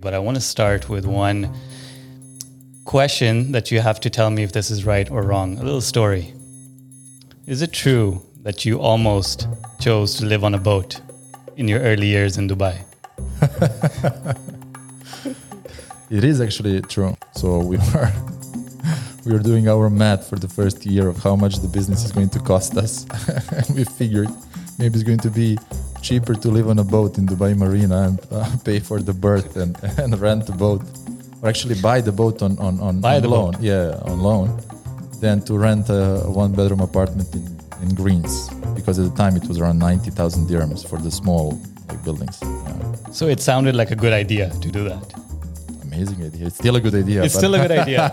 But I want to start with one question that you have to tell me if this is right or wrong. A little story. Is it true that you almost chose to live on a boat in your early years in Dubai? It is actually true. So we were we were doing our math for the first year of how much the business is going to cost us. and we figured maybe it's going to be cheaper to live on a boat in Dubai Marina and uh, pay for the berth and, and rent the boat, or actually buy the boat on on, on, Buy on loan. boat. Yeah, on loan, than to rent a one bedroom apartment in, in Greens because at the time it was around ninety thousand dirhams for the small like, buildings. Yeah. So it sounded like a good idea to do that. Amazing idea. It's still a good idea. It's still a good idea.